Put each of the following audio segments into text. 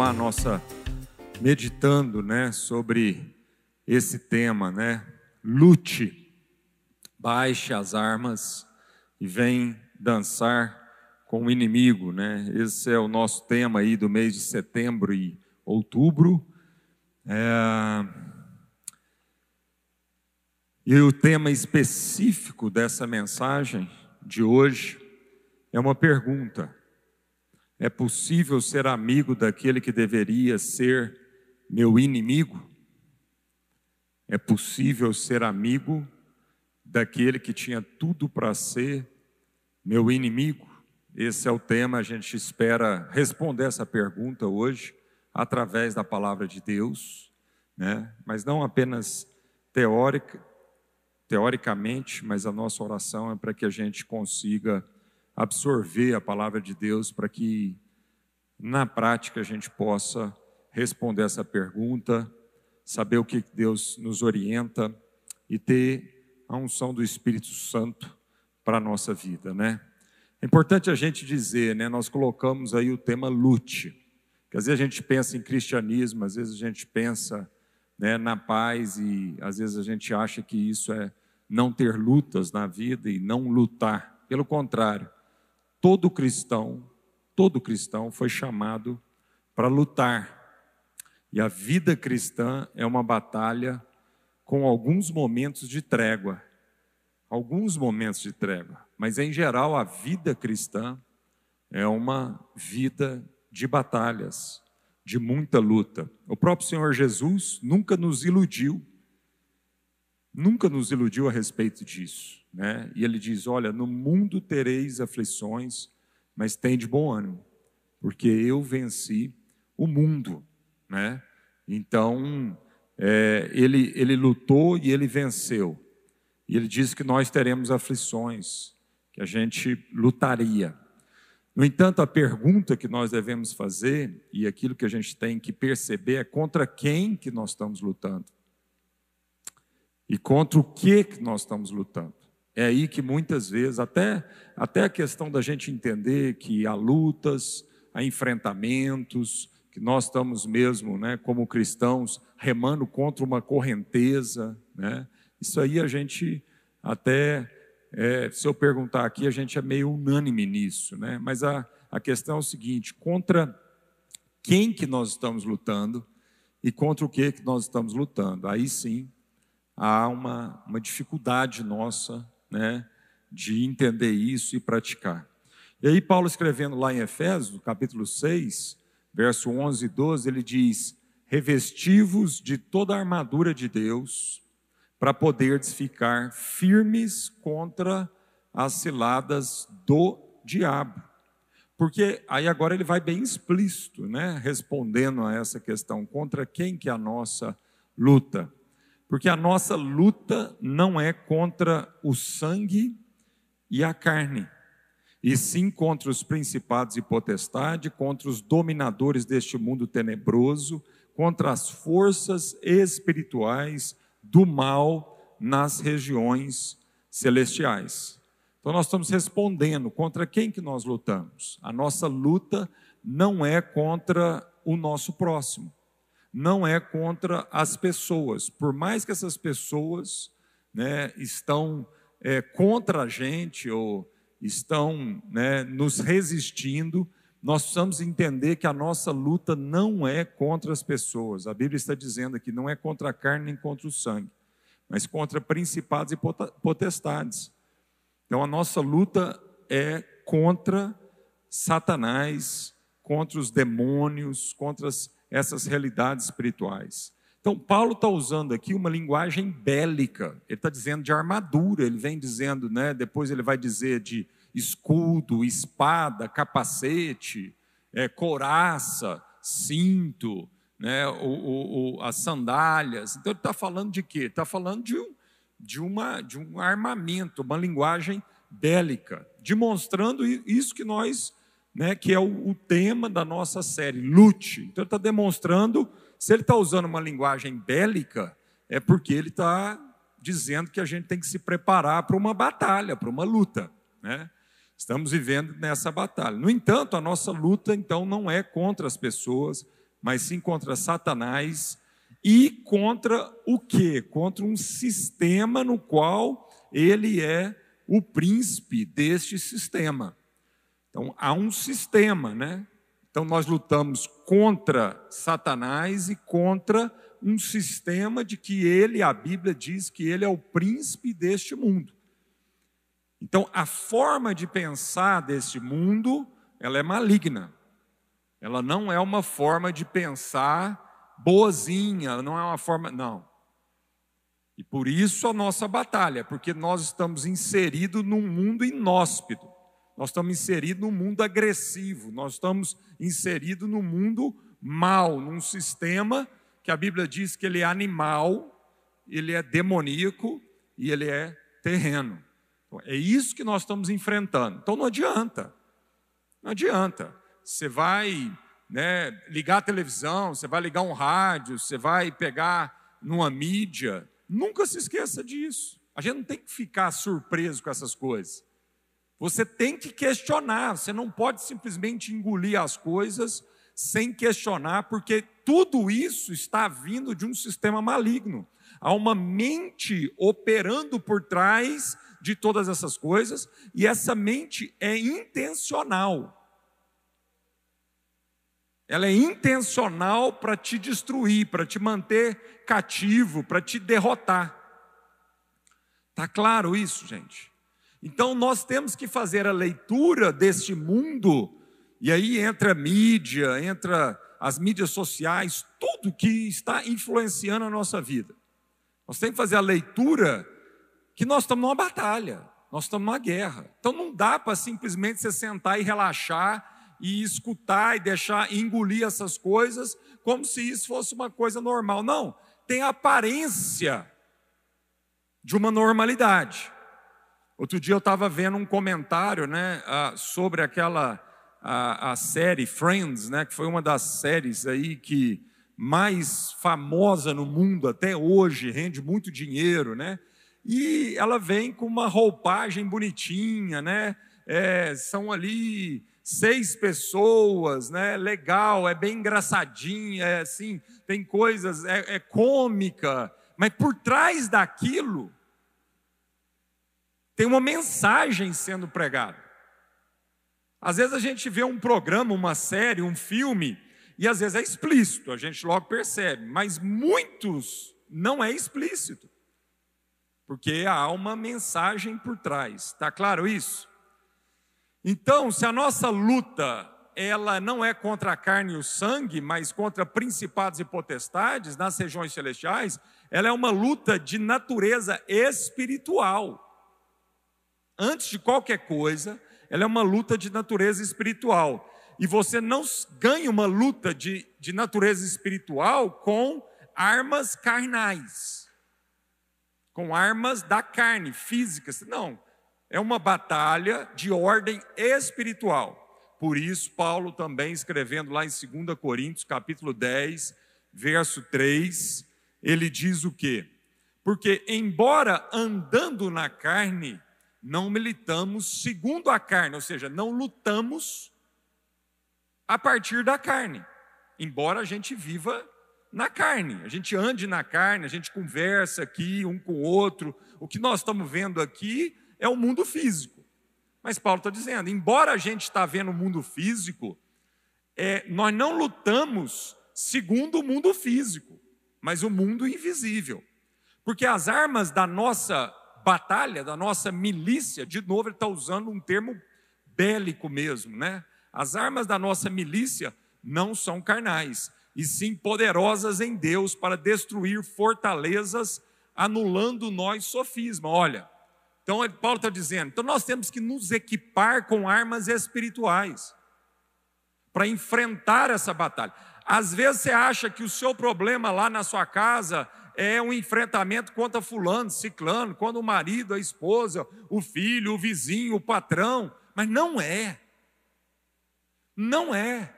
continuar nossa meditando, né, sobre esse tema, né? Lute, baixe as armas e vem dançar com o inimigo, né? Esse é o nosso tema aí do mês de setembro e outubro. É... E o tema específico dessa mensagem de hoje é uma pergunta: é possível ser amigo daquele que deveria ser meu inimigo? É possível ser amigo daquele que tinha tudo para ser meu inimigo? Esse é o tema, a gente espera responder essa pergunta hoje através da palavra de Deus, né? mas não apenas teórica, teoricamente, mas a nossa oração é para que a gente consiga absorver a palavra de Deus para que na prática a gente possa responder essa pergunta, saber o que Deus nos orienta e ter a unção do Espírito Santo para a nossa vida, né? É importante a gente dizer, né? Nós colocamos aí o tema lute, que às vezes a gente pensa em cristianismo, às vezes a gente pensa né, na paz e às vezes a gente acha que isso é não ter lutas na vida e não lutar. Pelo contrário, todo cristão, todo cristão foi chamado para lutar. E a vida cristã é uma batalha com alguns momentos de trégua. Alguns momentos de trégua, mas em geral a vida cristã é uma vida de batalhas, de muita luta. O próprio Senhor Jesus nunca nos iludiu, nunca nos iludiu a respeito disso né? E ele diz: Olha, no mundo tereis aflições, mas tem de bom ânimo, porque eu venci o mundo, né? Então, é, ele, ele lutou e ele venceu. E ele diz que nós teremos aflições, que a gente lutaria. No entanto, a pergunta que nós devemos fazer, e aquilo que a gente tem que perceber, é contra quem que nós estamos lutando. E contra o que nós estamos lutando. É aí que muitas vezes, até, até a questão da gente entender que há lutas, há enfrentamentos, que nós estamos mesmo, né, como cristãos, remando contra uma correnteza, né? Isso aí a gente até, é, se eu perguntar aqui, a gente é meio unânime nisso, né? Mas a, a questão é o seguinte: contra quem que nós estamos lutando e contra o que que nós estamos lutando? Aí sim há uma, uma dificuldade nossa né, de entender isso e praticar. E aí, Paulo escrevendo lá em Efésios, capítulo 6, verso 11 e 12, ele diz: Revestivos de toda a armadura de Deus, para poderes ficar firmes contra as ciladas do diabo. Porque aí agora ele vai bem explícito, né, respondendo a essa questão, contra quem que é a nossa luta? Porque a nossa luta não é contra o sangue e a carne, e sim contra os principados e potestades, contra os dominadores deste mundo tenebroso, contra as forças espirituais do mal nas regiões celestiais. Então nós estamos respondendo contra quem que nós lutamos. A nossa luta não é contra o nosso próximo não é contra as pessoas. Por mais que essas pessoas né, estão é, contra a gente ou estão né, nos resistindo, nós precisamos entender que a nossa luta não é contra as pessoas. A Bíblia está dizendo aqui, não é contra a carne nem contra o sangue, mas contra principados e potestades. Então a nossa luta é contra Satanás, contra os demônios, contra as essas realidades espirituais. Então, Paulo está usando aqui uma linguagem bélica, ele está dizendo de armadura, ele vem dizendo, né, depois ele vai dizer de escudo, espada, capacete, é, coraça, cinto, né, o, o, as sandálias. Então, ele está falando de quê? Está falando de um, de, uma, de um armamento, uma linguagem bélica, demonstrando isso que nós né, que é o, o tema da nossa série, lute. Então ele está demonstrando, se ele está usando uma linguagem bélica, é porque ele está dizendo que a gente tem que se preparar para uma batalha, para uma luta. Né? Estamos vivendo nessa batalha. No entanto, a nossa luta então não é contra as pessoas, mas sim contra Satanás e contra o quê? Contra um sistema no qual ele é o príncipe deste sistema. Então, há um sistema, né? Então, nós lutamos contra Satanás e contra um sistema de que ele, a Bíblia diz que ele é o príncipe deste mundo. Então, a forma de pensar deste mundo, ela é maligna. Ela não é uma forma de pensar boazinha, não é uma forma, não. E por isso a nossa batalha, porque nós estamos inseridos num mundo inóspito. Nós estamos inseridos num mundo agressivo, nós estamos inseridos num mundo mal, num sistema que a Bíblia diz que ele é animal, ele é demoníaco e ele é terreno. Então, é isso que nós estamos enfrentando. Então não adianta, não adianta. Você vai né, ligar a televisão, você vai ligar um rádio, você vai pegar numa mídia. Nunca se esqueça disso. A gente não tem que ficar surpreso com essas coisas. Você tem que questionar, você não pode simplesmente engolir as coisas sem questionar, porque tudo isso está vindo de um sistema maligno. Há uma mente operando por trás de todas essas coisas, e essa mente é intencional. Ela é intencional para te destruir, para te manter cativo, para te derrotar. Tá claro isso, gente? Então nós temos que fazer a leitura deste mundo, e aí entra a mídia, entra as mídias sociais, tudo que está influenciando a nossa vida. Nós temos que fazer a leitura que nós estamos numa batalha, nós estamos numa guerra. Então não dá para simplesmente você sentar e relaxar e escutar e deixar engolir essas coisas como se isso fosse uma coisa normal. Não, tem aparência de uma normalidade. Outro dia eu estava vendo um comentário né, sobre aquela a, a, série Friends, né, que foi uma das séries aí que mais famosa no mundo até hoje, rende muito dinheiro, né? E ela vem com uma roupagem bonitinha, né? É, são ali seis pessoas, né? Legal, é bem engraçadinha, é assim, tem coisas, é, é cômica, mas por trás daquilo tem uma mensagem sendo pregada. Às vezes a gente vê um programa, uma série, um filme, e às vezes é explícito, a gente logo percebe, mas muitos não é explícito, porque há uma mensagem por trás, está claro isso? Então, se a nossa luta ela não é contra a carne e o sangue, mas contra principados e potestades nas regiões celestiais, ela é uma luta de natureza espiritual. Antes de qualquer coisa, ela é uma luta de natureza espiritual. E você não ganha uma luta de, de natureza espiritual com armas carnais, com armas da carne, físicas. Não, é uma batalha de ordem espiritual. Por isso, Paulo também escrevendo lá em 2 Coríntios, capítulo 10, verso 3, ele diz o quê? Porque, embora andando na carne, não militamos segundo a carne, ou seja, não lutamos a partir da carne, embora a gente viva na carne, a gente ande na carne, a gente conversa aqui um com o outro, o que nós estamos vendo aqui é o mundo físico. Mas Paulo está dizendo, embora a gente está vendo o mundo físico, é, nós não lutamos segundo o mundo físico, mas o mundo invisível. Porque as armas da nossa batalha, da nossa milícia, de novo ele está usando um termo bélico mesmo, né? As armas da nossa milícia não são carnais, e sim poderosas em Deus para destruir fortalezas, anulando nós sofisma. Olha, então, Paulo está dizendo: então nós temos que nos equipar com armas espirituais para enfrentar essa batalha. Às vezes você acha que o seu problema lá na sua casa é um enfrentamento contra fulano, ciclano, contra o marido, a esposa, o filho, o vizinho, o patrão, mas não é. Não é.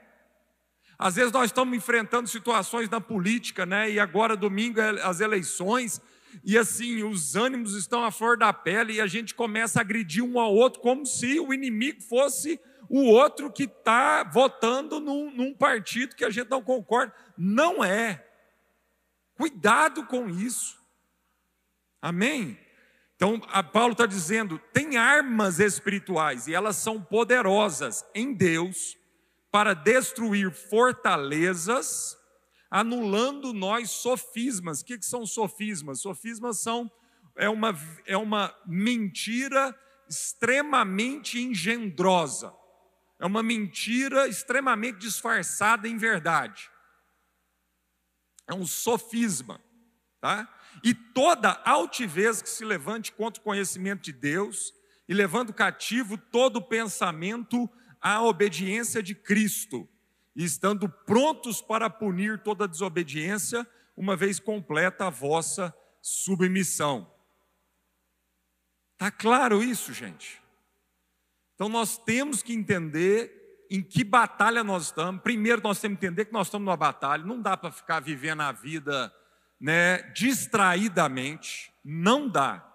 Às vezes nós estamos enfrentando situações na política, né? E agora domingo é as eleições, e assim, os ânimos estão à flor da pele e a gente começa a agredir um ao outro como se o inimigo fosse o outro que está votando num, num partido que a gente não concorda. Não é. Cuidado com isso. Amém? Então, Paulo está dizendo: tem armas espirituais e elas são poderosas em Deus para destruir fortalezas, anulando nós sofismas. O que, que são sofismas? Sofismas são é uma, é uma mentira extremamente engendrosa, é uma mentira extremamente disfarçada em verdade. É um sofisma, tá? E toda altivez que se levante contra o conhecimento de Deus e levando cativo todo pensamento à obediência de Cristo, e estando prontos para punir toda desobediência, uma vez completa a vossa submissão. Está claro isso, gente? Então nós temos que entender em que batalha nós estamos. Primeiro, nós temos que entender que nós estamos numa batalha, não dá para ficar vivendo a vida né, distraidamente, não dá.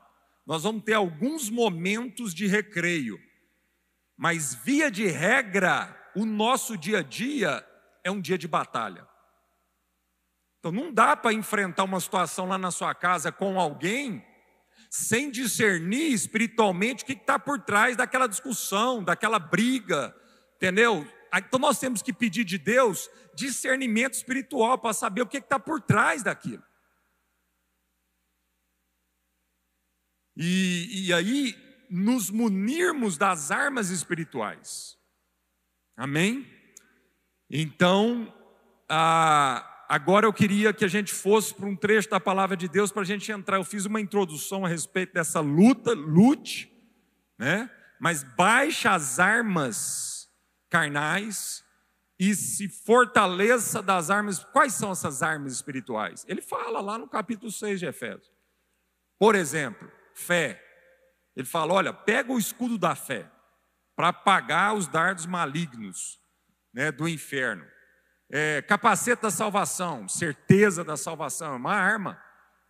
Nós vamos ter alguns momentos de recreio, mas, via de regra, o nosso dia a dia é um dia de batalha. Então, não dá para enfrentar uma situação lá na sua casa com alguém sem discernir espiritualmente o que está por trás daquela discussão, daquela briga, entendeu? Então, nós temos que pedir de Deus discernimento espiritual para saber o que está por trás daquilo. E, e aí, nos munirmos das armas espirituais. Amém? Então, ah, agora eu queria que a gente fosse para um trecho da palavra de Deus para a gente entrar. Eu fiz uma introdução a respeito dessa luta, lute, né? Mas baixa as armas carnais e se fortaleça das armas. Quais são essas armas espirituais? Ele fala lá no capítulo 6 de Efésios. Por exemplo, fé. Ele fala: olha, pega o escudo da fé para apagar os dardos malignos né, do inferno. É, capacete da salvação, certeza da salvação, é uma arma.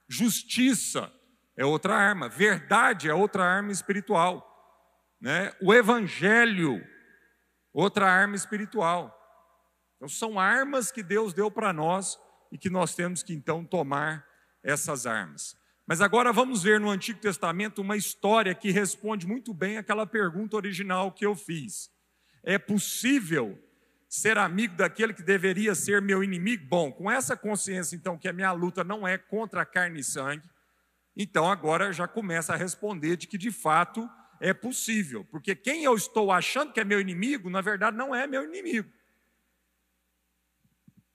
Justiça é outra arma. Verdade é outra arma espiritual. Né? O evangelho, outra arma espiritual. Então, são armas que Deus deu para nós e que nós temos que então tomar essas armas. Mas agora vamos ver no Antigo Testamento uma história que responde muito bem aquela pergunta original que eu fiz. É possível ser amigo daquele que deveria ser meu inimigo? Bom, com essa consciência então que a minha luta não é contra carne e sangue, então agora já começa a responder de que de fato é possível, porque quem eu estou achando que é meu inimigo, na verdade não é meu inimigo.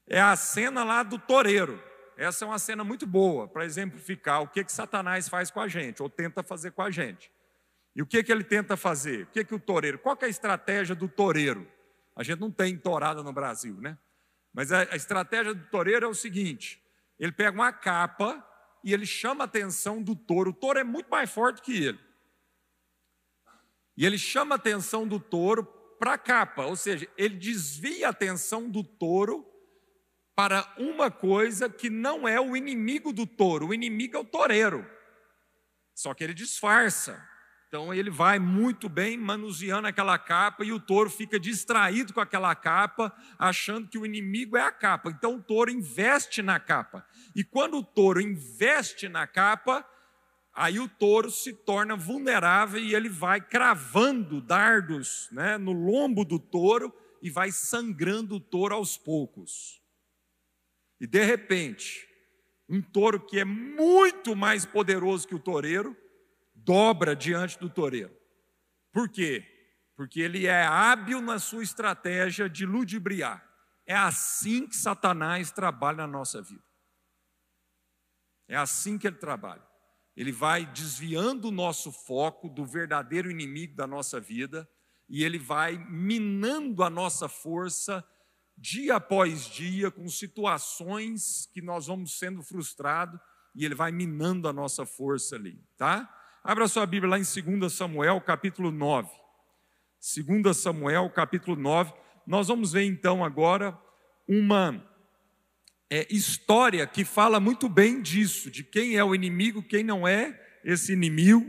É a cena lá do toureiro. Essa é uma cena muito boa para exemplificar o que, que Satanás faz com a gente, ou tenta fazer com a gente. E o que, que ele tenta fazer? O que, que o toureiro? Qual é a estratégia do toureiro? A gente não tem tourada no Brasil, né? Mas a, a estratégia do toureiro é o seguinte: ele pega uma capa e ele chama a atenção do touro. O touro é muito mais forte que ele. E ele chama a atenção do touro para a capa, ou seja, ele desvia a atenção do touro para uma coisa que não é o inimigo do touro, o inimigo é o toureiro. Só que ele disfarça. Então ele vai muito bem manuseando aquela capa e o touro fica distraído com aquela capa, achando que o inimigo é a capa. Então o touro investe na capa. E quando o touro investe na capa, aí o touro se torna vulnerável e ele vai cravando dardos né, no lombo do touro e vai sangrando o touro aos poucos. E de repente, um touro que é muito mais poderoso que o toureiro, dobra diante do toureiro. Por quê? Porque ele é hábil na sua estratégia de ludibriar. É assim que Satanás trabalha na nossa vida. É assim que ele trabalha. Ele vai desviando o nosso foco do verdadeiro inimigo da nossa vida e ele vai minando a nossa força dia após dia, com situações que nós vamos sendo frustrados e ele vai minando a nossa força ali, tá? Abra sua Bíblia lá em 2 Samuel, capítulo 9. 2 Samuel, capítulo 9. Nós vamos ver então agora uma é, história que fala muito bem disso, de quem é o inimigo, quem não é esse inimigo,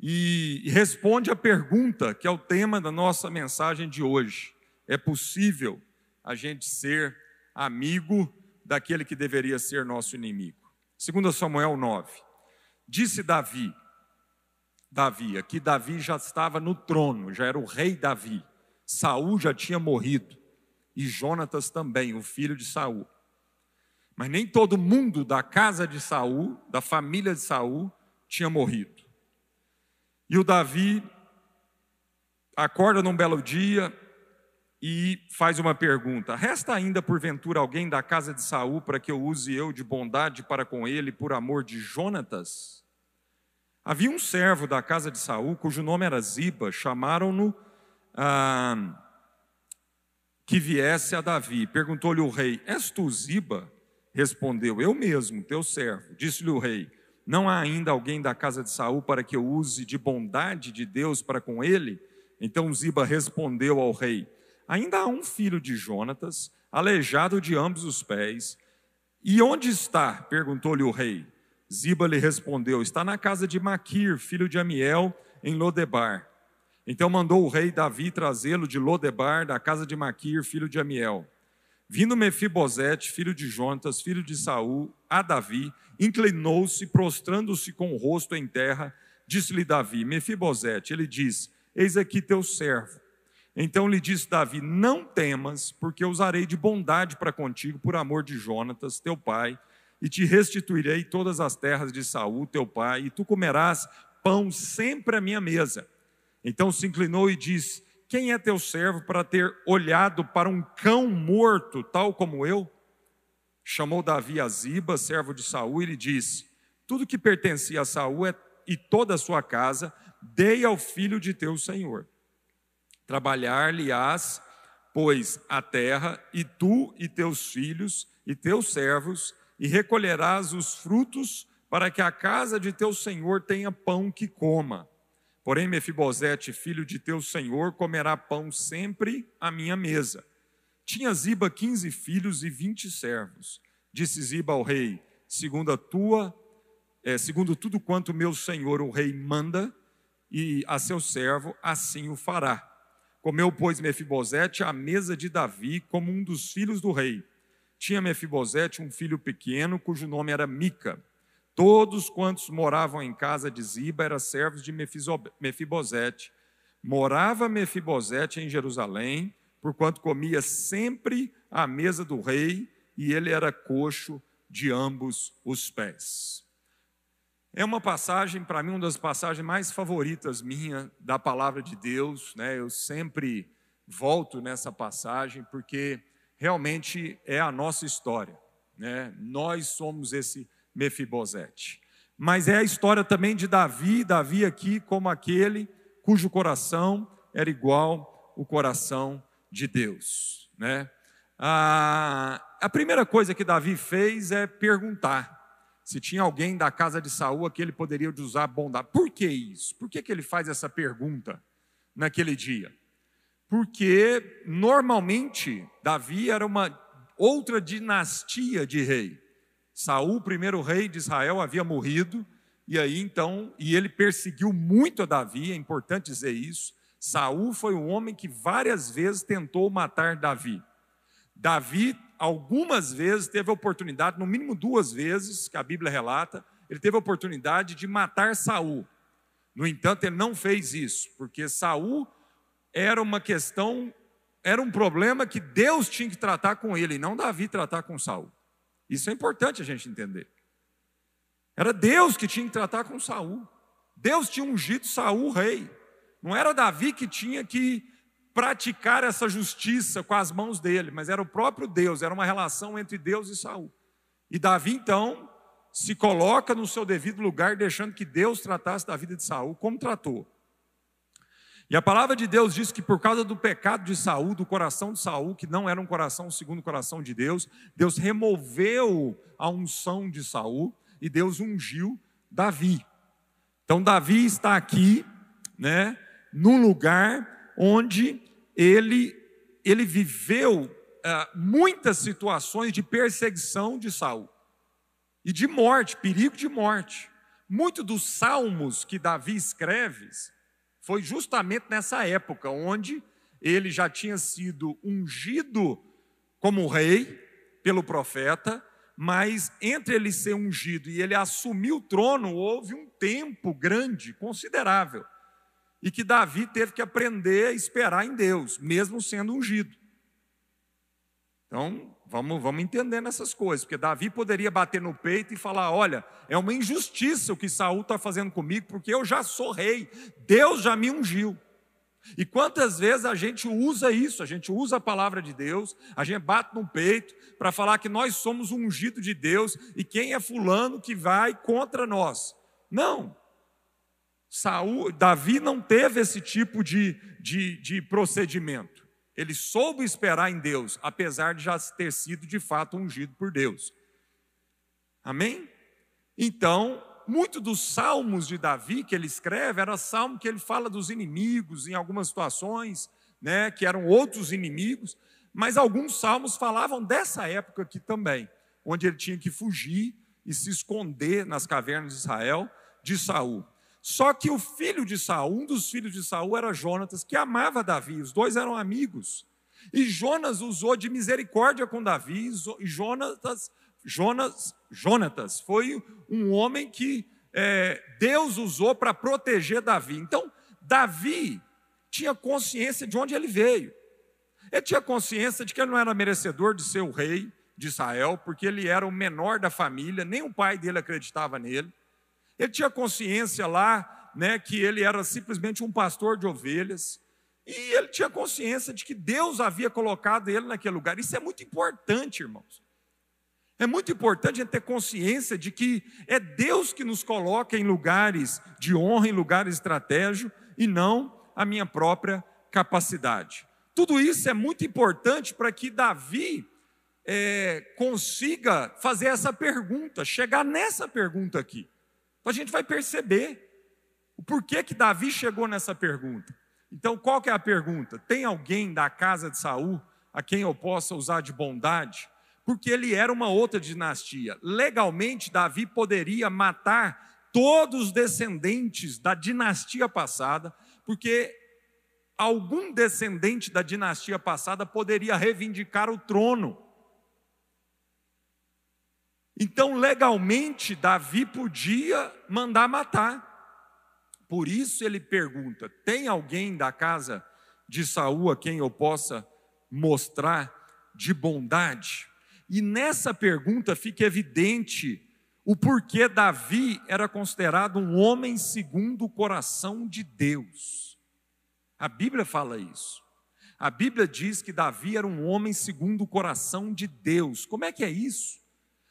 e, responde a pergunta que é o tema da nossa mensagem de hoje: é possível a gente ser amigo daquele que deveria ser nosso inimigo? 2 Samuel 9. Disse Davi, Davi, aqui Davi já estava no trono, já era o rei Davi. Saul já tinha morrido e Jonatas também, o filho de Saul. Mas nem todo mundo da casa de Saul, da família de Saul, tinha morrido. E o Davi acorda num belo dia e faz uma pergunta: Resta ainda porventura alguém da casa de Saul para que eu use eu de bondade para com ele por amor de Jonatas? Havia um servo da casa de Saul cujo nome era Ziba, chamaram-no ah, que viesse a Davi. Perguntou-lhe o rei: És tu Ziba? Respondeu: Eu mesmo, teu servo. Disse-lhe o rei: Não há ainda alguém da casa de Saul para que eu use de bondade de Deus para com ele? Então Ziba respondeu ao rei: Ainda há um filho de Jonatas, aleijado de ambos os pés. E onde está? perguntou-lhe o rei. Ziba lhe respondeu: Está na casa de Maquir, filho de Amiel, em Lodebar. Então mandou o rei Davi trazê-lo de Lodebar, da casa de Maquir, filho de Amiel. Vindo Mefibosete, filho de Jontas, filho de Saul, a Davi, inclinou-se, prostrando-se com o rosto em terra, disse-lhe Davi: Mefibosete, ele diz: Eis aqui teu servo. Então lhe disse Davi: Não temas, porque usarei de bondade para contigo por amor de Jonatas, teu pai, e te restituirei todas as terras de Saul, teu pai, e tu comerás pão sempre à minha mesa. Então se inclinou e disse: quem é teu servo para ter olhado para um cão morto, tal como eu? Chamou Davi a Ziba, servo de Saul, e lhe disse: Tudo que pertencia a Saul é, e toda a sua casa, dei ao filho de teu senhor. Trabalhar-lhe-ás, pois, a terra, e tu e teus filhos e teus servos, e recolherás os frutos, para que a casa de teu senhor tenha pão que coma Porém, Mefibosete, filho de teu senhor, comerá pão sempre à minha mesa. Tinha Ziba quinze filhos e vinte servos. Disse Ziba ao rei: segundo a tua, é, segundo tudo quanto meu senhor o rei manda, e a seu servo assim o fará. Comeu, pois, Mefibosete à mesa de Davi como um dos filhos do rei. Tinha Mefibosete um filho pequeno, cujo nome era Mica. Todos quantos moravam em casa de Ziba eram servos de Mefibosete. Morava Mefibosete em Jerusalém, porquanto comia sempre à mesa do rei, e ele era coxo de ambos os pés. É uma passagem, para mim, uma das passagens mais favoritas minha da palavra de Deus. Né? Eu sempre volto nessa passagem, porque realmente é a nossa história. Né? Nós somos esse Mefibosete. Mas é a história também de Davi, Davi aqui como aquele cujo coração era igual o coração de Deus, né? A, a primeira coisa que Davi fez é perguntar se tinha alguém da casa de Saul que ele poderia usar bondade. Por que isso? Por que, que ele faz essa pergunta naquele dia? Porque normalmente Davi era uma outra dinastia de rei. Saul, primeiro rei de Israel, havia morrido, e aí então, e ele perseguiu muito a Davi, é importante dizer isso. Saul foi um homem que várias vezes tentou matar Davi. Davi, algumas vezes, teve a oportunidade, no mínimo duas vezes, que a Bíblia relata, ele teve a oportunidade de matar Saul. No entanto, ele não fez isso, porque Saul era uma questão, era um problema que Deus tinha que tratar com ele, e não Davi tratar com Saul. Isso é importante a gente entender. Era Deus que tinha que tratar com Saul. Deus tinha ungido Saul rei. Não era Davi que tinha que praticar essa justiça com as mãos dele, mas era o próprio Deus, era uma relação entre Deus e Saul. E Davi então se coloca no seu devido lugar, deixando que Deus tratasse da vida de Saul como tratou. E a palavra de Deus diz que por causa do pecado de Saul, do coração de Saul, que não era um coração segundo o coração de Deus, Deus removeu a unção de Saul e Deus ungiu Davi. Então Davi está aqui, né, num lugar onde ele ele viveu muitas situações de perseguição de Saul e de morte, perigo de morte. Muito dos salmos que Davi escreve foi justamente nessa época, onde ele já tinha sido ungido como rei pelo profeta, mas entre ele ser ungido e ele assumir o trono, houve um tempo grande, considerável, e que Davi teve que aprender a esperar em Deus, mesmo sendo ungido. Então, vamos, vamos entendendo essas coisas, porque Davi poderia bater no peito e falar: olha, é uma injustiça o que Saul está fazendo comigo, porque eu já sou rei, Deus já me ungiu. E quantas vezes a gente usa isso, a gente usa a palavra de Deus, a gente bate no peito para falar que nós somos um ungido de Deus e quem é fulano que vai contra nós. Não. Saul, Davi não teve esse tipo de, de, de procedimento. Ele soube esperar em Deus, apesar de já ter sido de fato ungido por Deus. Amém? Então, muito dos salmos de Davi que ele escreve era salmo que ele fala dos inimigos em algumas situações, né, que eram outros inimigos, mas alguns salmos falavam dessa época aqui também, onde ele tinha que fugir e se esconder nas cavernas de Israel de Saul. Só que o filho de Saul, um dos filhos de Saul era Jonatas, que amava Davi, os dois eram amigos. E Jonas usou de misericórdia com Davi, e Jonatas Jonas, Jonatas foi um homem que é, Deus usou para proteger Davi. Então, Davi tinha consciência de onde ele veio. Ele tinha consciência de que ele não era merecedor de ser o rei de Israel, porque ele era o menor da família, nem o pai dele acreditava nele. Ele tinha consciência lá, né, que ele era simplesmente um pastor de ovelhas. E ele tinha consciência de que Deus havia colocado ele naquele lugar. Isso é muito importante, irmãos. É muito importante a gente ter consciência de que é Deus que nos coloca em lugares de honra, em lugares estratégicos, e não a minha própria capacidade. Tudo isso é muito importante para que Davi é, consiga fazer essa pergunta, chegar nessa pergunta aqui. Então a gente vai perceber o porquê que Davi chegou nessa pergunta. Então, qual que é a pergunta? Tem alguém da casa de Saul a quem eu possa usar de bondade? porque ele era uma outra dinastia. Legalmente, Davi poderia matar todos os descendentes da dinastia passada, porque algum descendente da dinastia passada poderia reivindicar o trono. Então, legalmente, Davi podia mandar matar. Por isso ele pergunta: tem alguém da casa de Saul a quem eu possa mostrar de bondade? E nessa pergunta fica evidente o porquê Davi era considerado um homem segundo o coração de Deus. A Bíblia fala isso. A Bíblia diz que Davi era um homem segundo o coração de Deus. Como é que é isso?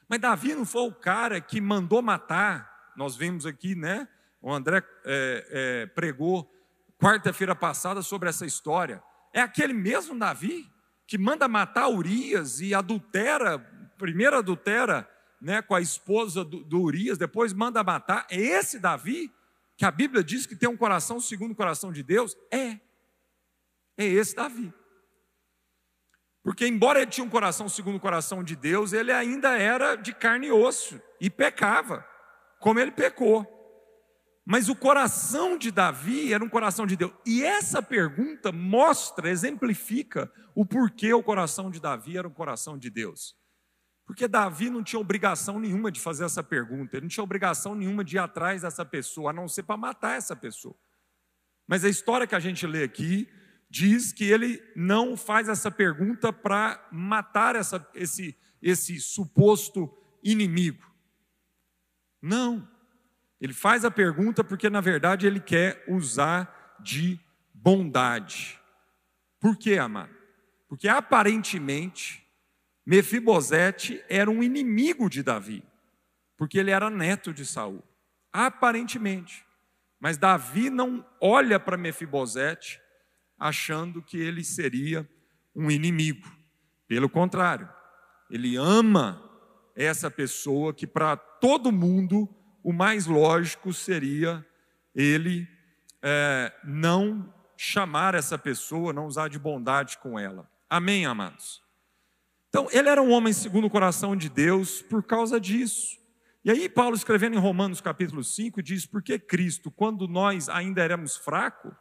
Mas Davi não foi o cara que mandou matar. Nós vimos aqui, né? O André é, é, pregou quarta-feira passada sobre essa história. É aquele mesmo Davi que manda matar Urias e adultera, primeiro adultera né, com a esposa do, do Urias, depois manda matar. É esse Davi que a Bíblia diz que tem um coração segundo o coração de Deus? É. É esse Davi. Porque, embora ele tinha um coração segundo o coração de Deus, ele ainda era de carne e osso e pecava, como ele pecou. Mas o coração de Davi era um coração de Deus. E essa pergunta mostra, exemplifica o porquê o coração de Davi era um coração de Deus. Porque Davi não tinha obrigação nenhuma de fazer essa pergunta, ele não tinha obrigação nenhuma de ir atrás dessa pessoa, a não ser para matar essa pessoa. Mas a história que a gente lê aqui diz que ele não faz essa pergunta para matar essa, esse, esse suposto inimigo. Não. Ele faz a pergunta porque, na verdade, ele quer usar de bondade. Por quê, amado? Porque aparentemente Mefibosete era um inimigo de Davi, porque ele era neto de Saul. Aparentemente. Mas Davi não olha para Mefibosete achando que ele seria um inimigo. Pelo contrário, ele ama essa pessoa que para todo mundo o mais lógico seria ele é, não chamar essa pessoa, não usar de bondade com ela. Amém, amados? Então, ele era um homem segundo o coração de Deus por causa disso. E aí, Paulo, escrevendo em Romanos capítulo 5, diz: Porque Cristo, quando nós ainda éramos fracos,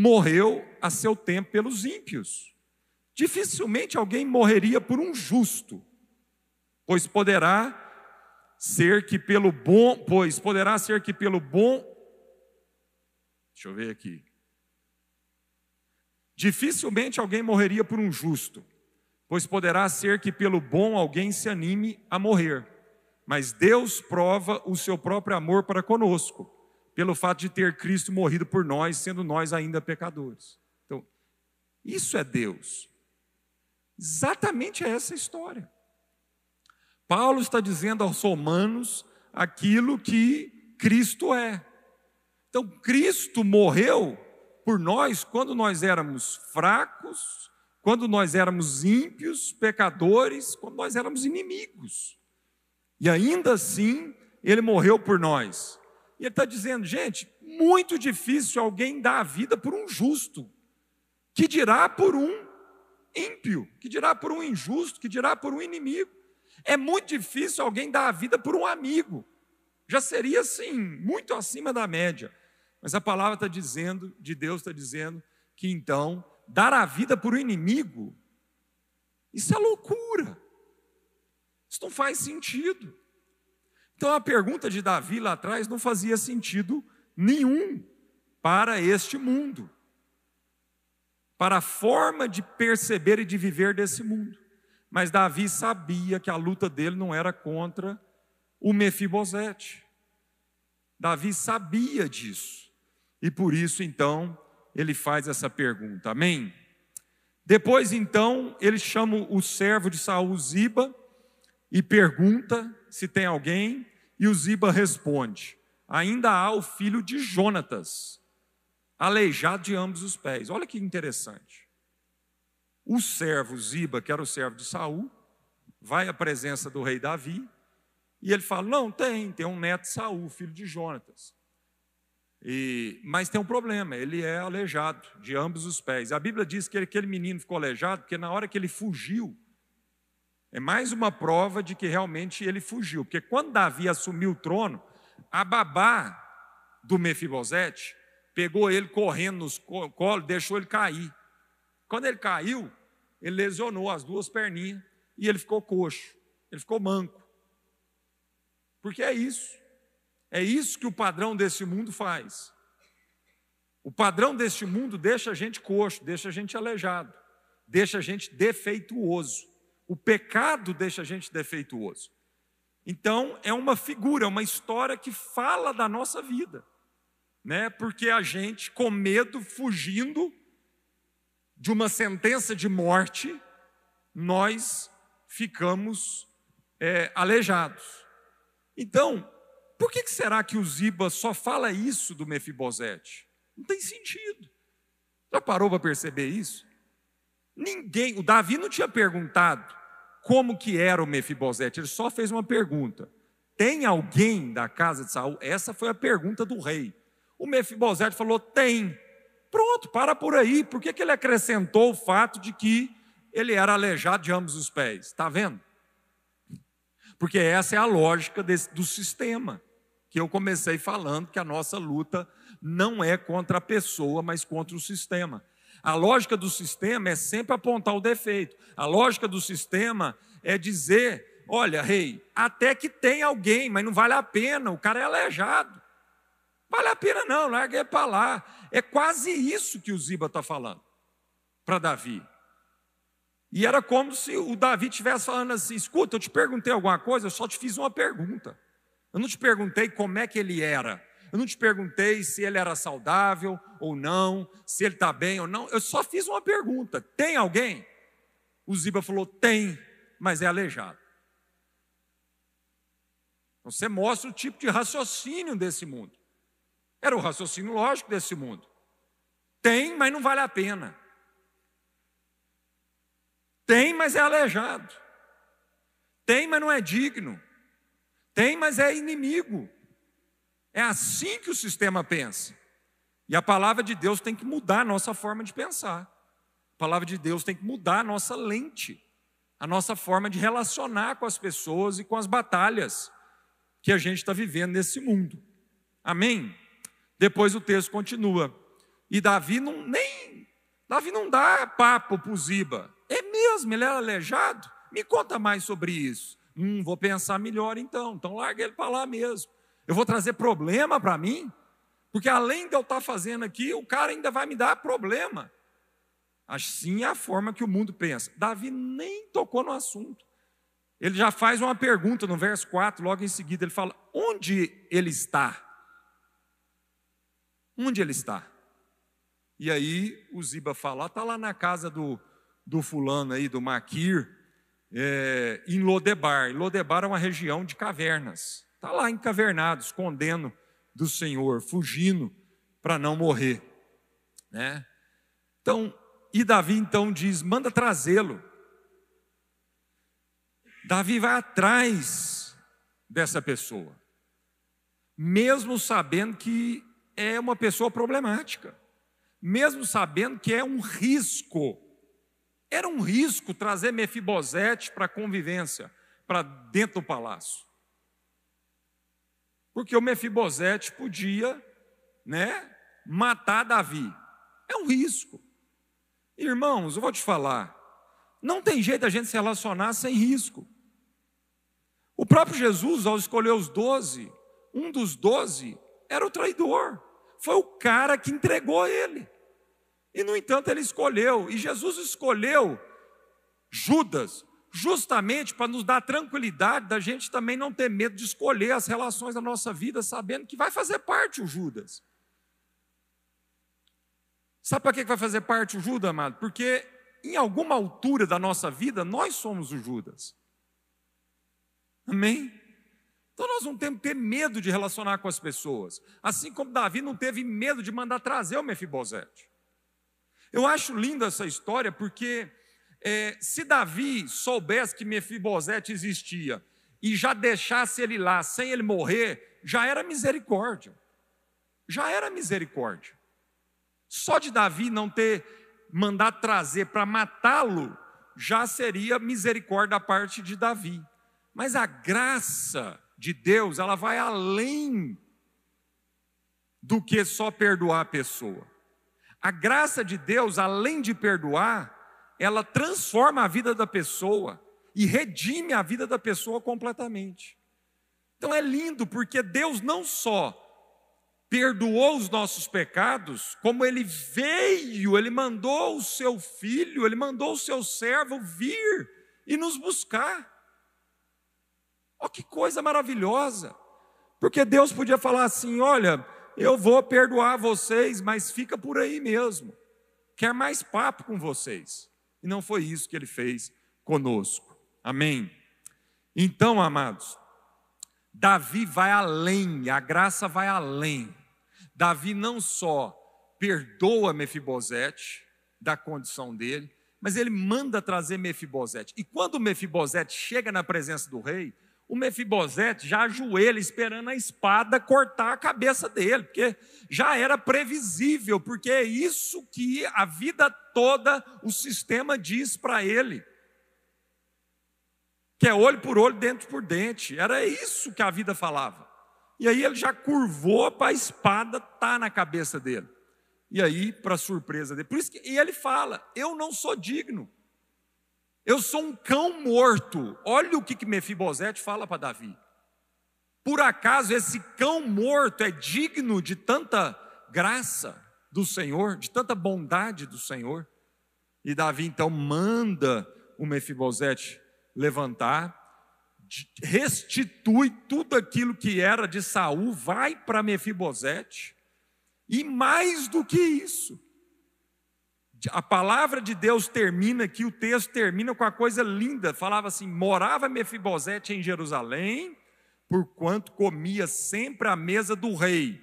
morreu a seu tempo pelos ímpios. Dificilmente alguém morreria por um justo, pois poderá ser que pelo bom, pois poderá ser que pelo bom Deixa eu ver aqui. Dificilmente alguém morreria por um justo, pois poderá ser que pelo bom alguém se anime a morrer. Mas Deus prova o seu próprio amor para conosco, pelo fato de ter Cristo morrido por nós, sendo nós ainda pecadores. Então, isso é Deus. Exatamente essa história. Paulo está dizendo aos romanos aquilo que Cristo é. Então, Cristo morreu por nós quando nós éramos fracos, quando nós éramos ímpios, pecadores, quando nós éramos inimigos. E ainda assim, ele morreu por nós. E ele está dizendo, gente, muito difícil alguém dar a vida por um justo, que dirá por um ímpio, que dirá por um injusto, que dirá por um inimigo. É muito difícil alguém dar a vida por um amigo. Já seria assim, muito acima da média. Mas a palavra está dizendo, de Deus está dizendo, que então, dar a vida por um inimigo, isso é loucura. Isso não faz sentido. Então a pergunta de Davi lá atrás não fazia sentido nenhum para este mundo, para a forma de perceber e de viver desse mundo. Mas Davi sabia que a luta dele não era contra o Mefibosete. Davi sabia disso. E por isso, então, ele faz essa pergunta. Amém? Depois, então, ele chama o servo de Saul, Ziba, e pergunta se tem alguém, e o Ziba responde: Ainda há o filho de Jonatas, aleijado de ambos os pés. Olha que interessante. O servo Ziba, que era o servo de Saul, vai à presença do rei Davi, e ele fala: Não, tem, tem um neto de Saul, filho de Jonatas. E, mas tem um problema, ele é aleijado de ambos os pés. A Bíblia diz que aquele menino ficou aleijado porque na hora que ele fugiu, é mais uma prova de que realmente ele fugiu. Porque quando Davi assumiu o trono, a babá do Mefibosete pegou ele correndo nos colos, deixou ele cair. Quando ele caiu, ele lesionou as duas perninhas e ele ficou coxo, ele ficou manco. Porque é isso. É isso que o padrão desse mundo faz. O padrão deste mundo deixa a gente coxo, deixa a gente aleijado, deixa a gente defeituoso. O pecado deixa a gente defeituoso. Então, é uma figura, é uma história que fala da nossa vida, né? Porque a gente, com medo, fugindo de uma sentença de morte, nós ficamos é, aleijados. Então, por que, será que o Ziba só fala isso do Mefibosete? Não tem sentido. Já parou para perceber isso? Ninguém, o Davi não tinha perguntado como que era o Mefibosete, ele só fez uma pergunta. Tem alguém da casa de Saul? Essa foi a pergunta do rei. O Mefibosete falou: tem. Pronto, para por aí. Por que, que ele acrescentou o fato de que ele era aleijado de ambos os pés? Está vendo? Porque essa é a lógica desse, do sistema que eu comecei falando que a nossa luta não é contra a pessoa, mas contra o sistema. A lógica do sistema é sempre apontar o defeito. A lógica do sistema é dizer: olha, rei, até que tem alguém, mas não vale a pena, o cara é aleijado. Vale a pena não, larga ele para lá. É quase isso que o Ziba está falando para Davi. E era como se o Davi estivesse falando assim: escuta, eu te perguntei alguma coisa, eu só te fiz uma pergunta. Eu não te perguntei como é que ele era. Eu não te perguntei se ele era saudável ou não, se ele está bem ou não. Eu só fiz uma pergunta: tem alguém? O Ziba falou: tem, mas é aleijado. Então, você mostra o tipo de raciocínio desse mundo. Era o raciocínio lógico desse mundo. Tem, mas não vale a pena. Tem, mas é aleijado. Tem, mas não é digno. Tem, mas é inimigo. É assim que o sistema pensa. E a palavra de Deus tem que mudar a nossa forma de pensar. A palavra de Deus tem que mudar a nossa lente. a nossa forma de relacionar com as pessoas e com as batalhas que a gente está vivendo nesse mundo. Amém? Depois o texto continua. E Davi não nem Davi não dá papo para Ziba. É mesmo, ele era aleijado? Me conta mais sobre isso. Hum, vou pensar melhor então. Então larga ele para lá mesmo. Eu vou trazer problema para mim? Porque além de eu estar tá fazendo aqui, o cara ainda vai me dar problema. Assim é a forma que o mundo pensa. Davi nem tocou no assunto. Ele já faz uma pergunta no verso 4, logo em seguida, ele fala: Onde ele está? Onde ele está? E aí o Ziba fala: Está lá na casa do, do fulano aí, do Maquir, é, em Lodebar. Lodebar é uma região de cavernas. Está lá encavernado, escondendo do Senhor, fugindo para não morrer. Né? Então, e Davi então diz: manda trazê-lo. Davi vai atrás dessa pessoa, mesmo sabendo que é uma pessoa problemática, mesmo sabendo que é um risco. Era um risco trazer Mefibosete para a convivência, para dentro do palácio. Porque o Mefibosete podia, né, matar Davi. É um risco. Irmãos, eu vou te falar, não tem jeito a gente se relacionar sem risco. O próprio Jesus, ao escolher os doze, um dos doze era o traidor, foi o cara que entregou ele. E, no entanto, ele escolheu, e Jesus escolheu Judas, justamente para nos dar tranquilidade da gente também não ter medo de escolher as relações da nossa vida, sabendo que vai fazer parte o Judas. Sabe para que vai fazer parte o Judas, amado? Porque em alguma altura da nossa vida, nós somos o Judas. Amém? Então nós não temos que ter medo de relacionar com as pessoas. Assim como Davi não teve medo de mandar trazer o Mefibosete. Eu acho linda essa história porque é, se Davi soubesse que Mefibosete existia e já deixasse ele lá sem ele morrer, já era misericórdia. Já era misericórdia. Só de Davi não ter mandado trazer para matá-lo, já seria misericórdia da parte de Davi. Mas a graça de Deus, ela vai além do que só perdoar a pessoa. A graça de Deus, além de perdoar, ela transforma a vida da pessoa e redime a vida da pessoa completamente. Então é lindo porque Deus não só perdoou os nossos pecados, como ele veio, ele mandou o seu filho, ele mandou o seu servo vir e nos buscar. Olha que coisa maravilhosa! Porque Deus podia falar assim: olha, eu vou perdoar vocês, mas fica por aí mesmo. Quer mais papo com vocês. E não foi isso que ele fez conosco. Amém? Então, amados, Davi vai além, a graça vai além. Davi não só perdoa Mefibosete da condição dele, mas ele manda trazer Mefibosete. E quando Mefibosete chega na presença do rei, o Mefibosete já ajoelha esperando a espada cortar a cabeça dele, porque já era previsível, porque é isso que a vida toda o sistema diz para ele. Que é olho por olho, dente por dente. Era isso que a vida falava. E aí ele já curvou para a espada tá na cabeça dele. E aí, para surpresa dele, por isso que e ele fala: "Eu não sou digno. Eu sou um cão morto". Olha o que que Mefibosete fala para Davi. Por acaso esse cão morto é digno de tanta graça do Senhor, de tanta bondade do Senhor? E Davi então manda o Mefibosete levantar restitui tudo aquilo que era de Saul, vai para Mefibosete, e mais do que isso, a palavra de Deus termina aqui, o texto termina com a coisa linda, falava assim: morava Mefibosete em Jerusalém, porquanto comia sempre à mesa do rei.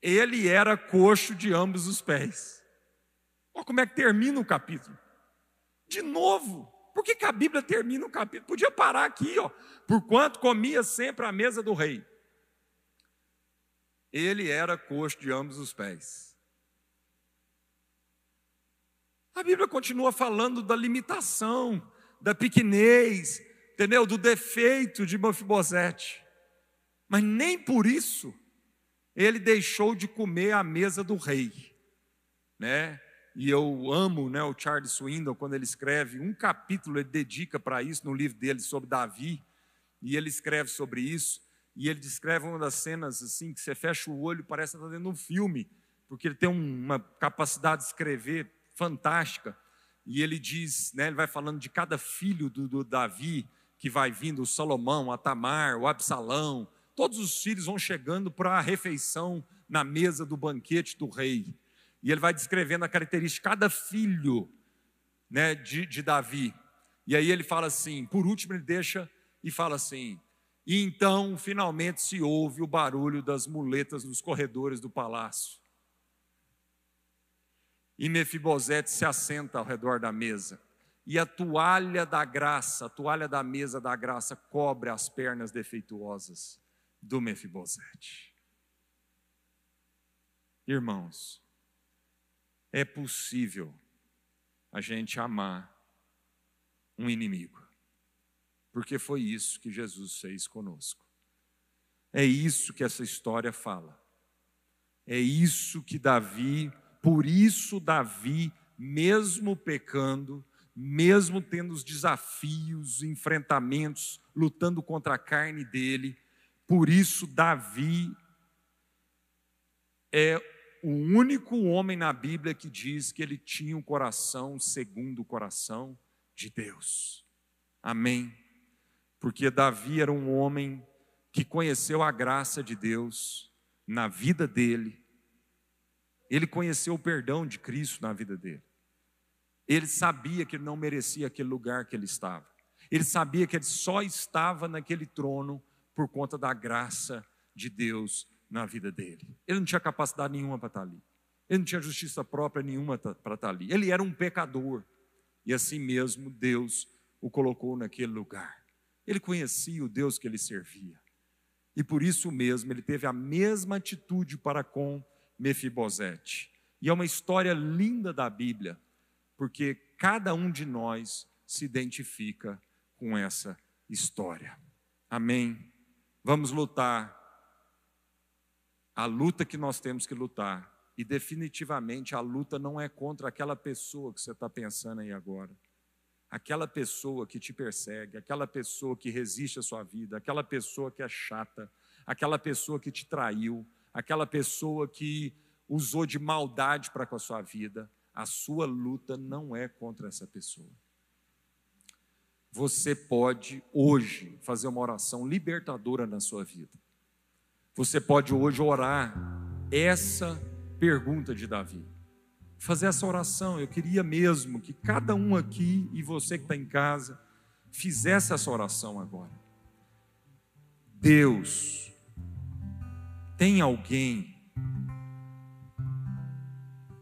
Ele era coxo de ambos os pés. Olha como é que termina o capítulo. De novo, por que, que a Bíblia termina o capítulo? Podia parar aqui, ó. Porquanto comia sempre à mesa do rei. Ele era coxo de ambos os pés. A Bíblia continua falando da limitação da pequenez, entendeu? Do defeito de Mefibosete. Mas nem por isso ele deixou de comer à mesa do rei, né? E eu amo, né, o Charles Swindoll quando ele escreve um capítulo ele dedica para isso no livro dele sobre Davi, e ele escreve sobre isso, e ele descreve uma das cenas assim que você fecha o olho, parece que está dentro de um filme, porque ele tem uma capacidade de escrever fantástica. E ele diz, né, ele vai falando de cada filho do, do Davi que vai vindo, o Salomão, a Tamar, o Absalão, todos os filhos vão chegando para a refeição na mesa do banquete do rei. E ele vai descrevendo a característica de cada filho né, de, de Davi. E aí ele fala assim, por último ele deixa e fala assim: e então finalmente se ouve o barulho das muletas nos corredores do palácio. E Mefibosete se assenta ao redor da mesa. E a toalha da graça, a toalha da mesa da graça, cobre as pernas defeituosas do Mefibosete. Irmãos, é possível a gente amar um inimigo, porque foi isso que Jesus fez conosco. É isso que essa história fala. É isso que Davi por isso, Davi, mesmo pecando, mesmo tendo os desafios, enfrentamentos, lutando contra a carne dele, por isso, Davi é o único homem na Bíblia que diz que ele tinha um coração segundo o coração de Deus. Amém. Porque Davi era um homem que conheceu a graça de Deus na vida dele ele conheceu o perdão de Cristo na vida dele. Ele sabia que ele não merecia aquele lugar que ele estava. Ele sabia que ele só estava naquele trono por conta da graça de Deus na vida dele. Ele não tinha capacidade nenhuma para estar ali. Ele não tinha justiça própria nenhuma para estar ali. Ele era um pecador. E assim mesmo Deus o colocou naquele lugar. Ele conhecia o Deus que ele servia. E por isso mesmo ele teve a mesma atitude para com Mefibosete. E é uma história linda da Bíblia, porque cada um de nós se identifica com essa história. Amém? Vamos lutar a luta que nós temos que lutar. E definitivamente a luta não é contra aquela pessoa que você está pensando aí agora. Aquela pessoa que te persegue, aquela pessoa que resiste à sua vida, aquela pessoa que é chata, aquela pessoa que te traiu, aquela pessoa que usou de maldade para com a sua vida, a sua luta não é contra essa pessoa. Você pode hoje fazer uma oração libertadora na sua vida. Você pode hoje orar essa pergunta de Davi. Fazer essa oração, eu queria mesmo que cada um aqui e você que está em casa fizesse essa oração agora. Deus, tem alguém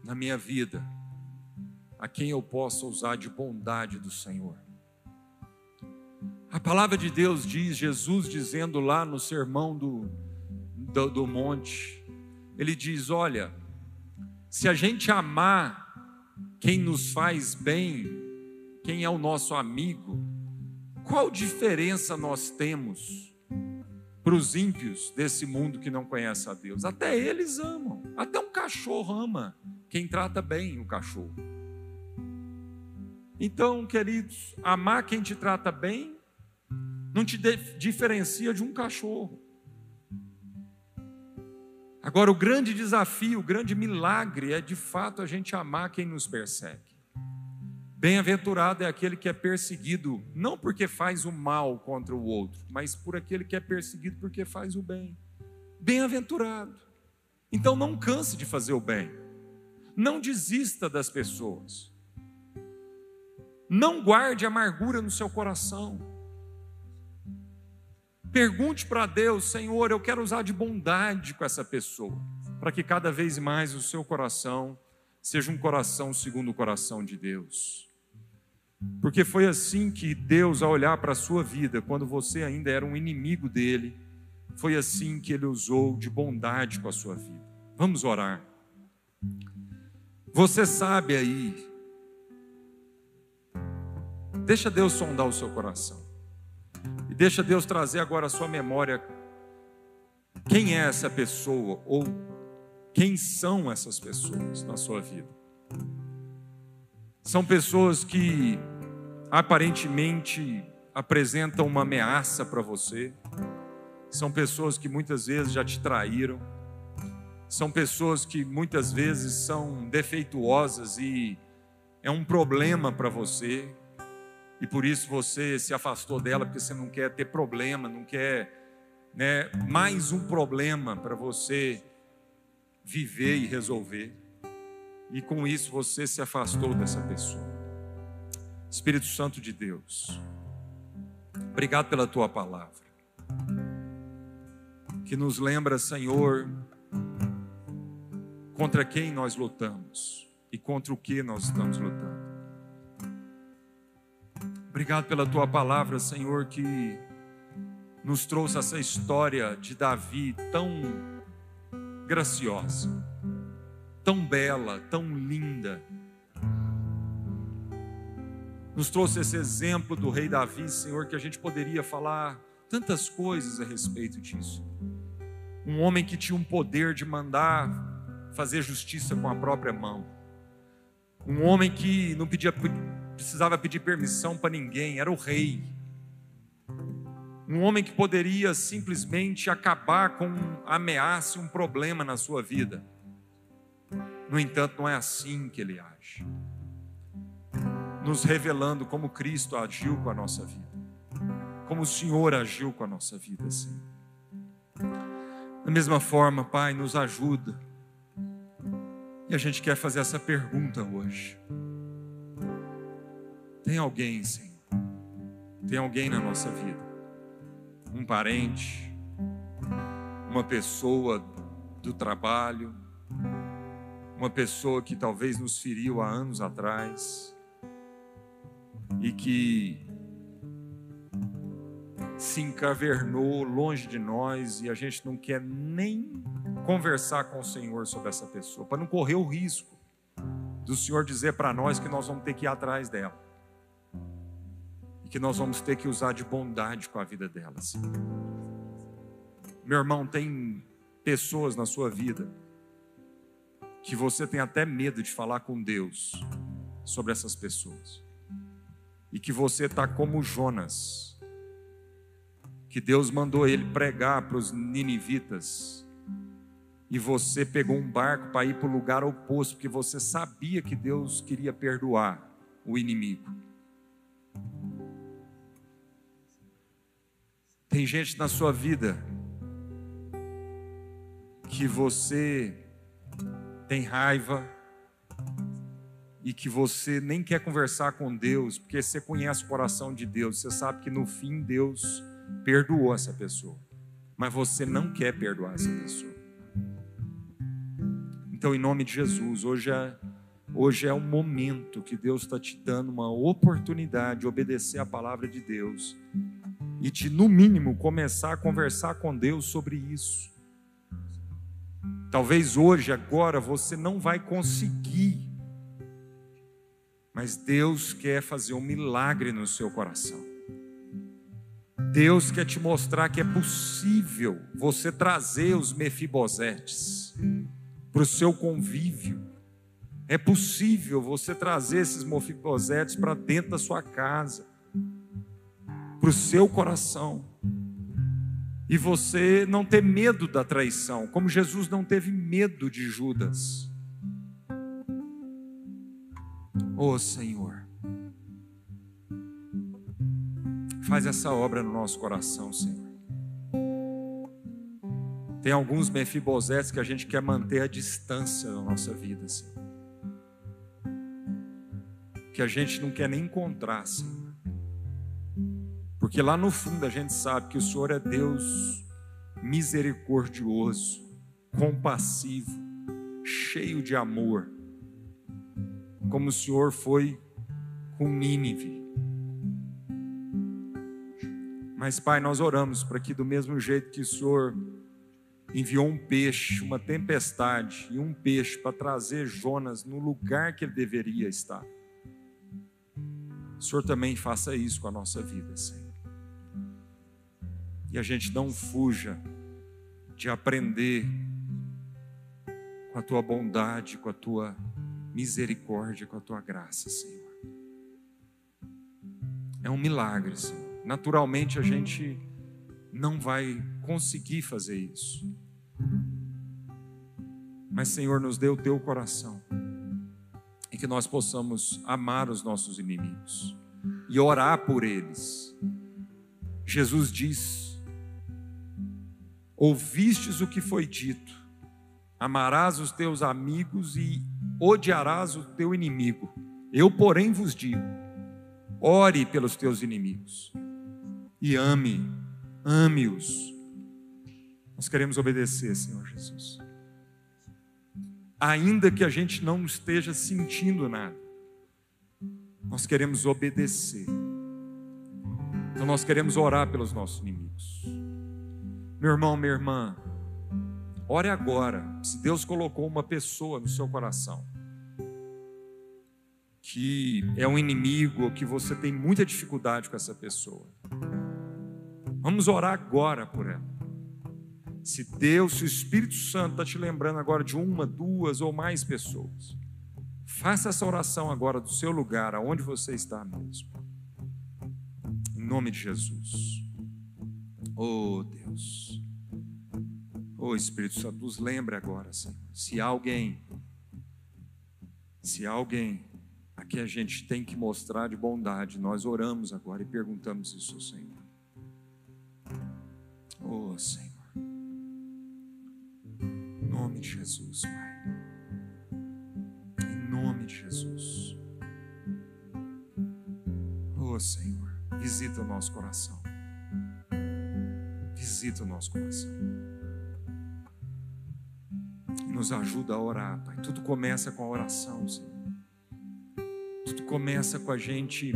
na minha vida a quem eu possa usar de bondade do Senhor? A palavra de Deus diz, Jesus dizendo lá no sermão do, do, do monte, ele diz: Olha, se a gente amar quem nos faz bem, quem é o nosso amigo, qual diferença nós temos para os ímpios desse mundo que não conhece a Deus. Até eles amam. Até um cachorro ama quem trata bem o cachorro. Então, queridos, amar quem te trata bem não te diferencia de um cachorro. Agora, o grande desafio, o grande milagre é de fato a gente amar quem nos persegue. Bem-aventurado é aquele que é perseguido, não porque faz o mal contra o outro, mas por aquele que é perseguido porque faz o bem. Bem-aventurado. Então não canse de fazer o bem. Não desista das pessoas. Não guarde amargura no seu coração. Pergunte para Deus, Senhor, eu quero usar de bondade com essa pessoa, para que cada vez mais o seu coração seja um coração segundo o coração de Deus. Porque foi assim que Deus, ao olhar para a sua vida, quando você ainda era um inimigo dele, foi assim que ele usou de bondade com a sua vida. Vamos orar. Você sabe aí Deixa Deus sondar o seu coração. E deixa Deus trazer agora a sua memória quem é essa pessoa ou quem são essas pessoas na sua vida. São pessoas que aparentemente apresentam uma ameaça para você. São pessoas que muitas vezes já te traíram. São pessoas que muitas vezes são defeituosas e é um problema para você. E por isso você se afastou dela, porque você não quer ter problema, não quer né, mais um problema para você viver e resolver. E com isso você se afastou dessa pessoa. Espírito Santo de Deus, obrigado pela tua palavra, que nos lembra, Senhor, contra quem nós lutamos e contra o que nós estamos lutando. Obrigado pela tua palavra, Senhor, que nos trouxe essa história de Davi tão graciosa, tão bela, tão linda. Nos trouxe esse exemplo do rei Davi, Senhor, que a gente poderia falar tantas coisas a respeito disso. Um homem que tinha um poder de mandar fazer justiça com a própria mão. Um homem que não pedia, precisava pedir permissão para ninguém, era o rei. Um homem que poderia simplesmente acabar com a ameaça, um problema na sua vida. No entanto, não é assim que ele age. Nos revelando como Cristo agiu com a nossa vida. Como o Senhor agiu com a nossa vida, Senhor. Da mesma forma, Pai, nos ajuda. E a gente quer fazer essa pergunta hoje. Tem alguém, Senhor? Tem alguém na nossa vida um parente, uma pessoa do trabalho, uma pessoa que talvez nos feriu há anos atrás e que se encavernou longe de nós e a gente não quer nem conversar com o Senhor sobre essa pessoa, para não correr o risco do Senhor dizer para nós que nós vamos ter que ir atrás dela que nós vamos ter que usar de bondade com a vida delas. Meu irmão, tem pessoas na sua vida que você tem até medo de falar com Deus sobre essas pessoas. E que você está como Jonas, que Deus mandou ele pregar para os ninivitas, e você pegou um barco para ir para o lugar oposto, porque você sabia que Deus queria perdoar o inimigo. Tem gente na sua vida que você tem raiva e que você nem quer conversar com Deus, porque você conhece o coração de Deus, você sabe que no fim Deus perdoou essa pessoa, mas você não quer perdoar essa pessoa. Então, em nome de Jesus, hoje é, hoje é um momento que Deus está te dando uma oportunidade de obedecer a palavra de Deus e de, no mínimo, começar a conversar com Deus sobre isso. Talvez hoje, agora, você não vai conseguir, mas Deus quer fazer um milagre no seu coração. Deus quer te mostrar que é possível você trazer os mefibosetes para o seu convívio. É possível você trazer esses mefibosetes para dentro da sua casa para o seu coração. E você não ter medo da traição, como Jesus não teve medo de Judas. Oh Senhor, faz essa obra no nosso coração, Senhor. Tem alguns mefibosetes que a gente quer manter a distância da nossa vida, Senhor. Que a gente não quer nem encontrar, Senhor. Porque lá no fundo a gente sabe que o Senhor é Deus misericordioso, compassivo, cheio de amor, como o Senhor foi com Nínive. Mas, Pai, nós oramos para que, do mesmo jeito que o Senhor enviou um peixe, uma tempestade e um peixe para trazer Jonas no lugar que ele deveria estar o Senhor também faça isso com a nossa vida, Senhor. E a gente não fuja de aprender com a tua bondade, com a tua misericórdia, com a tua graça, Senhor. É um milagre, Senhor. Naturalmente a gente não vai conseguir fazer isso. Mas, Senhor, nos dê o teu coração e que nós possamos amar os nossos inimigos e orar por eles. Jesus diz: Ouvistes o que foi dito, amarás os teus amigos e odiarás o teu inimigo. Eu, porém, vos digo: ore pelos teus inimigos e ame, ame-os. Nós queremos obedecer, Senhor Jesus ainda que a gente não esteja sentindo nada. Nós queremos obedecer. Então nós queremos orar pelos nossos inimigos. Meu irmão, minha irmã, ore agora. Se Deus colocou uma pessoa no seu coração que é um inimigo, que você tem muita dificuldade com essa pessoa, vamos orar agora por ela. Se Deus, se o Espírito Santo está te lembrando agora de uma, duas ou mais pessoas, faça essa oração agora do seu lugar, aonde você está mesmo. Em nome de Jesus. Oh Deus. Oh Espírito Santo, nos lembre agora, Senhor. Se alguém, se alguém aqui a gente tem que mostrar de bondade, nós oramos agora e perguntamos isso ao Senhor. Oh Senhor nome de Jesus, Pai. Em nome de Jesus. Oh Senhor, visita o nosso coração. Visita o nosso coração. Nos ajuda a orar, Pai. Tudo começa com a oração, Senhor. Tudo começa com a gente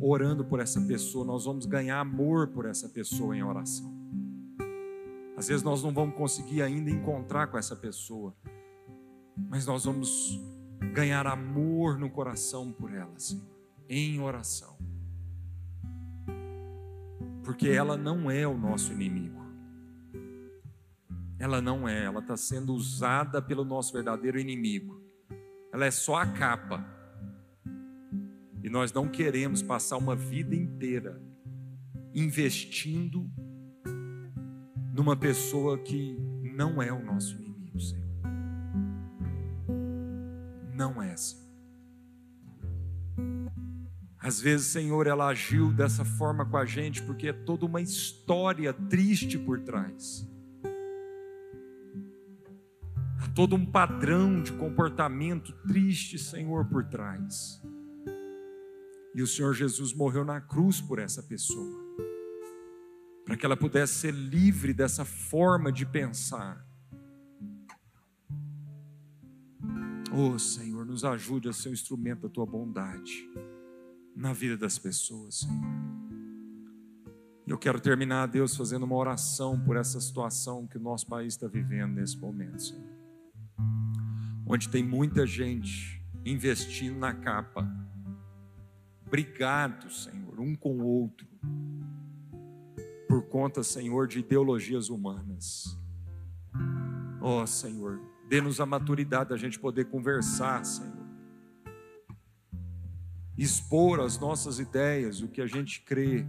orando por essa pessoa. Nós vamos ganhar amor por essa pessoa em oração. Às vezes nós não vamos conseguir ainda encontrar com essa pessoa, mas nós vamos ganhar amor no coração por ela, Senhor, em oração. Porque ela não é o nosso inimigo. Ela não é, ela está sendo usada pelo nosso verdadeiro inimigo. Ela é só a capa. E nós não queremos passar uma vida inteira investindo numa pessoa que não é o nosso inimigo, Senhor. Não é, Senhor. Às vezes, Senhor, ela agiu dessa forma com a gente porque é toda uma história triste por trás. Todo um padrão de comportamento triste, Senhor, por trás. E o Senhor Jesus morreu na cruz por essa pessoa para que ela pudesse ser livre dessa forma de pensar. Oh Senhor, nos ajude a ser um instrumento da tua bondade na vida das pessoas, Senhor. Eu quero terminar, Deus, fazendo uma oração por essa situação que o nosso país está vivendo nesse momento, Senhor. Onde tem muita gente investindo na capa, brigado, Senhor, um com o outro, por conta, Senhor, de ideologias humanas. Ó oh, Senhor, dê-nos a maturidade da gente poder conversar, Senhor. Expor as nossas ideias, o que a gente crê,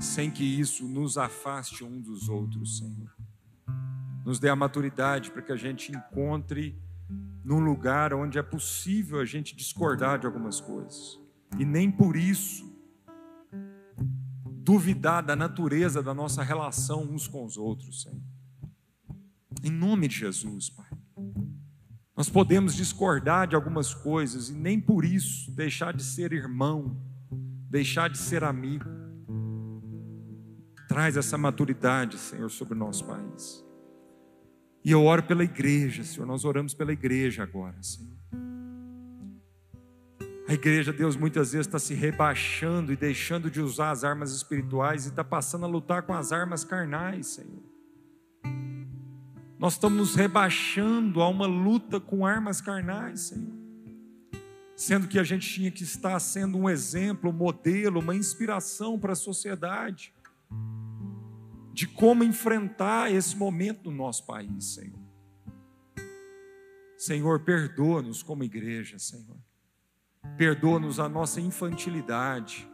sem que isso nos afaste um dos outros, Senhor. Nos dê a maturidade para que a gente encontre num lugar onde é possível a gente discordar de algumas coisas. E nem por isso duvidar da natureza da nossa relação uns com os outros, Senhor. Em nome de Jesus, Pai. Nós podemos discordar de algumas coisas e nem por isso deixar de ser irmão, deixar de ser amigo. Traz essa maturidade, Senhor, sobre o nosso país. E eu oro pela igreja, Senhor. Nós oramos pela igreja agora, Senhor. A igreja, Deus, muitas vezes está se rebaixando e deixando de usar as armas espirituais e está passando a lutar com as armas carnais, Senhor. Nós estamos nos rebaixando a uma luta com armas carnais, Senhor. sendo que a gente tinha que estar sendo um exemplo, um modelo, uma inspiração para a sociedade de como enfrentar esse momento no nosso país, Senhor. Senhor, perdoa-nos como igreja, Senhor. Perdoa-nos a nossa infantilidade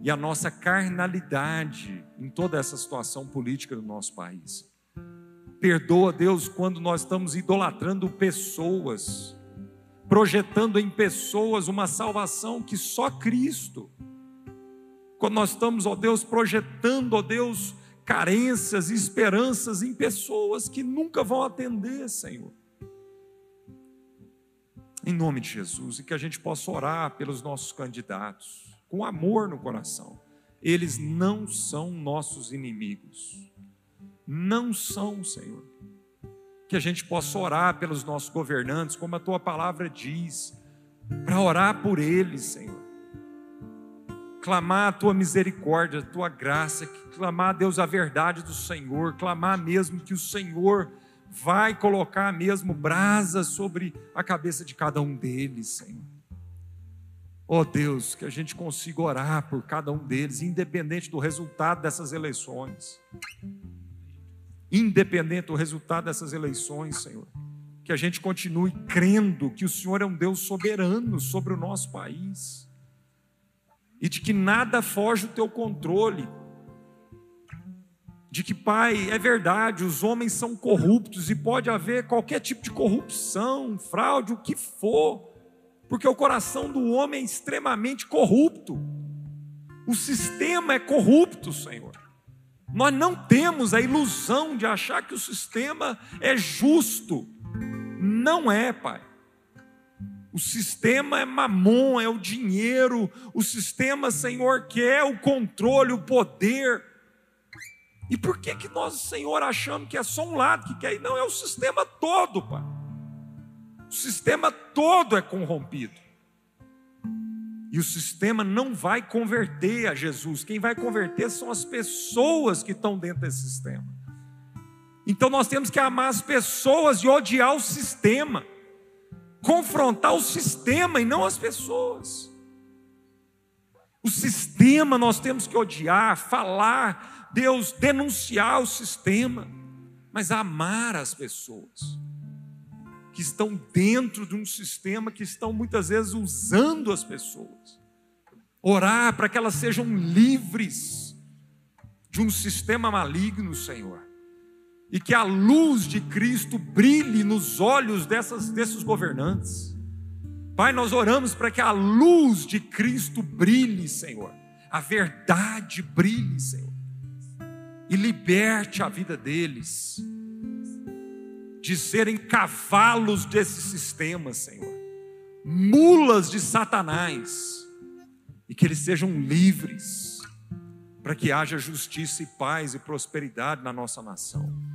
e a nossa carnalidade em toda essa situação política do nosso país. Perdoa, Deus, quando nós estamos idolatrando pessoas, projetando em pessoas uma salvação que só Cristo. Quando nós estamos, ó Deus, projetando, ó Deus, carências e esperanças em pessoas que nunca vão atender, Senhor. Em nome de Jesus, e que a gente possa orar pelos nossos candidatos, com amor no coração. Eles não são nossos inimigos. Não são, Senhor. Que a gente possa orar pelos nossos governantes, como a tua palavra diz, para orar por eles, Senhor clamar a tua misericórdia, a tua graça, clamar, Deus, a verdade do Senhor, clamar mesmo que o Senhor vai colocar mesmo brasa sobre a cabeça de cada um deles, Senhor. Ó oh Deus, que a gente consiga orar por cada um deles, independente do resultado dessas eleições. Independente do resultado dessas eleições, Senhor. Que a gente continue crendo que o Senhor é um Deus soberano sobre o nosso país e de que nada foge do teu controle. De que, Pai, é verdade, os homens são corruptos e pode haver qualquer tipo de corrupção, fraude, o que for, porque o coração do homem é extremamente corrupto. O sistema é corrupto, Senhor. Nós não temos a ilusão de achar que o sistema é justo. Não é, Pai. O sistema é mamon, é o dinheiro. O sistema, Senhor, quer o controle, o poder. E por que, que nós, Senhor, achamos que é só um lado que quer? Não, é o sistema todo, Pai. O sistema todo é corrompido. E o sistema não vai converter a Jesus. Quem vai converter são as pessoas que estão dentro desse sistema. Então nós temos que amar as pessoas e odiar o sistema confrontar o sistema e não as pessoas. O sistema nós temos que odiar, falar, Deus, denunciar o sistema, mas amar as pessoas que estão dentro de um sistema que estão muitas vezes usando as pessoas. Orar para que elas sejam livres de um sistema maligno, Senhor e que a luz de Cristo brilhe nos olhos dessas, desses governantes. Pai, nós oramos para que a luz de Cristo brilhe, Senhor, a verdade brilhe, Senhor, e liberte a vida deles de serem cavalos desse sistema, Senhor, mulas de Satanás, e que eles sejam livres, para que haja justiça e paz e prosperidade na nossa nação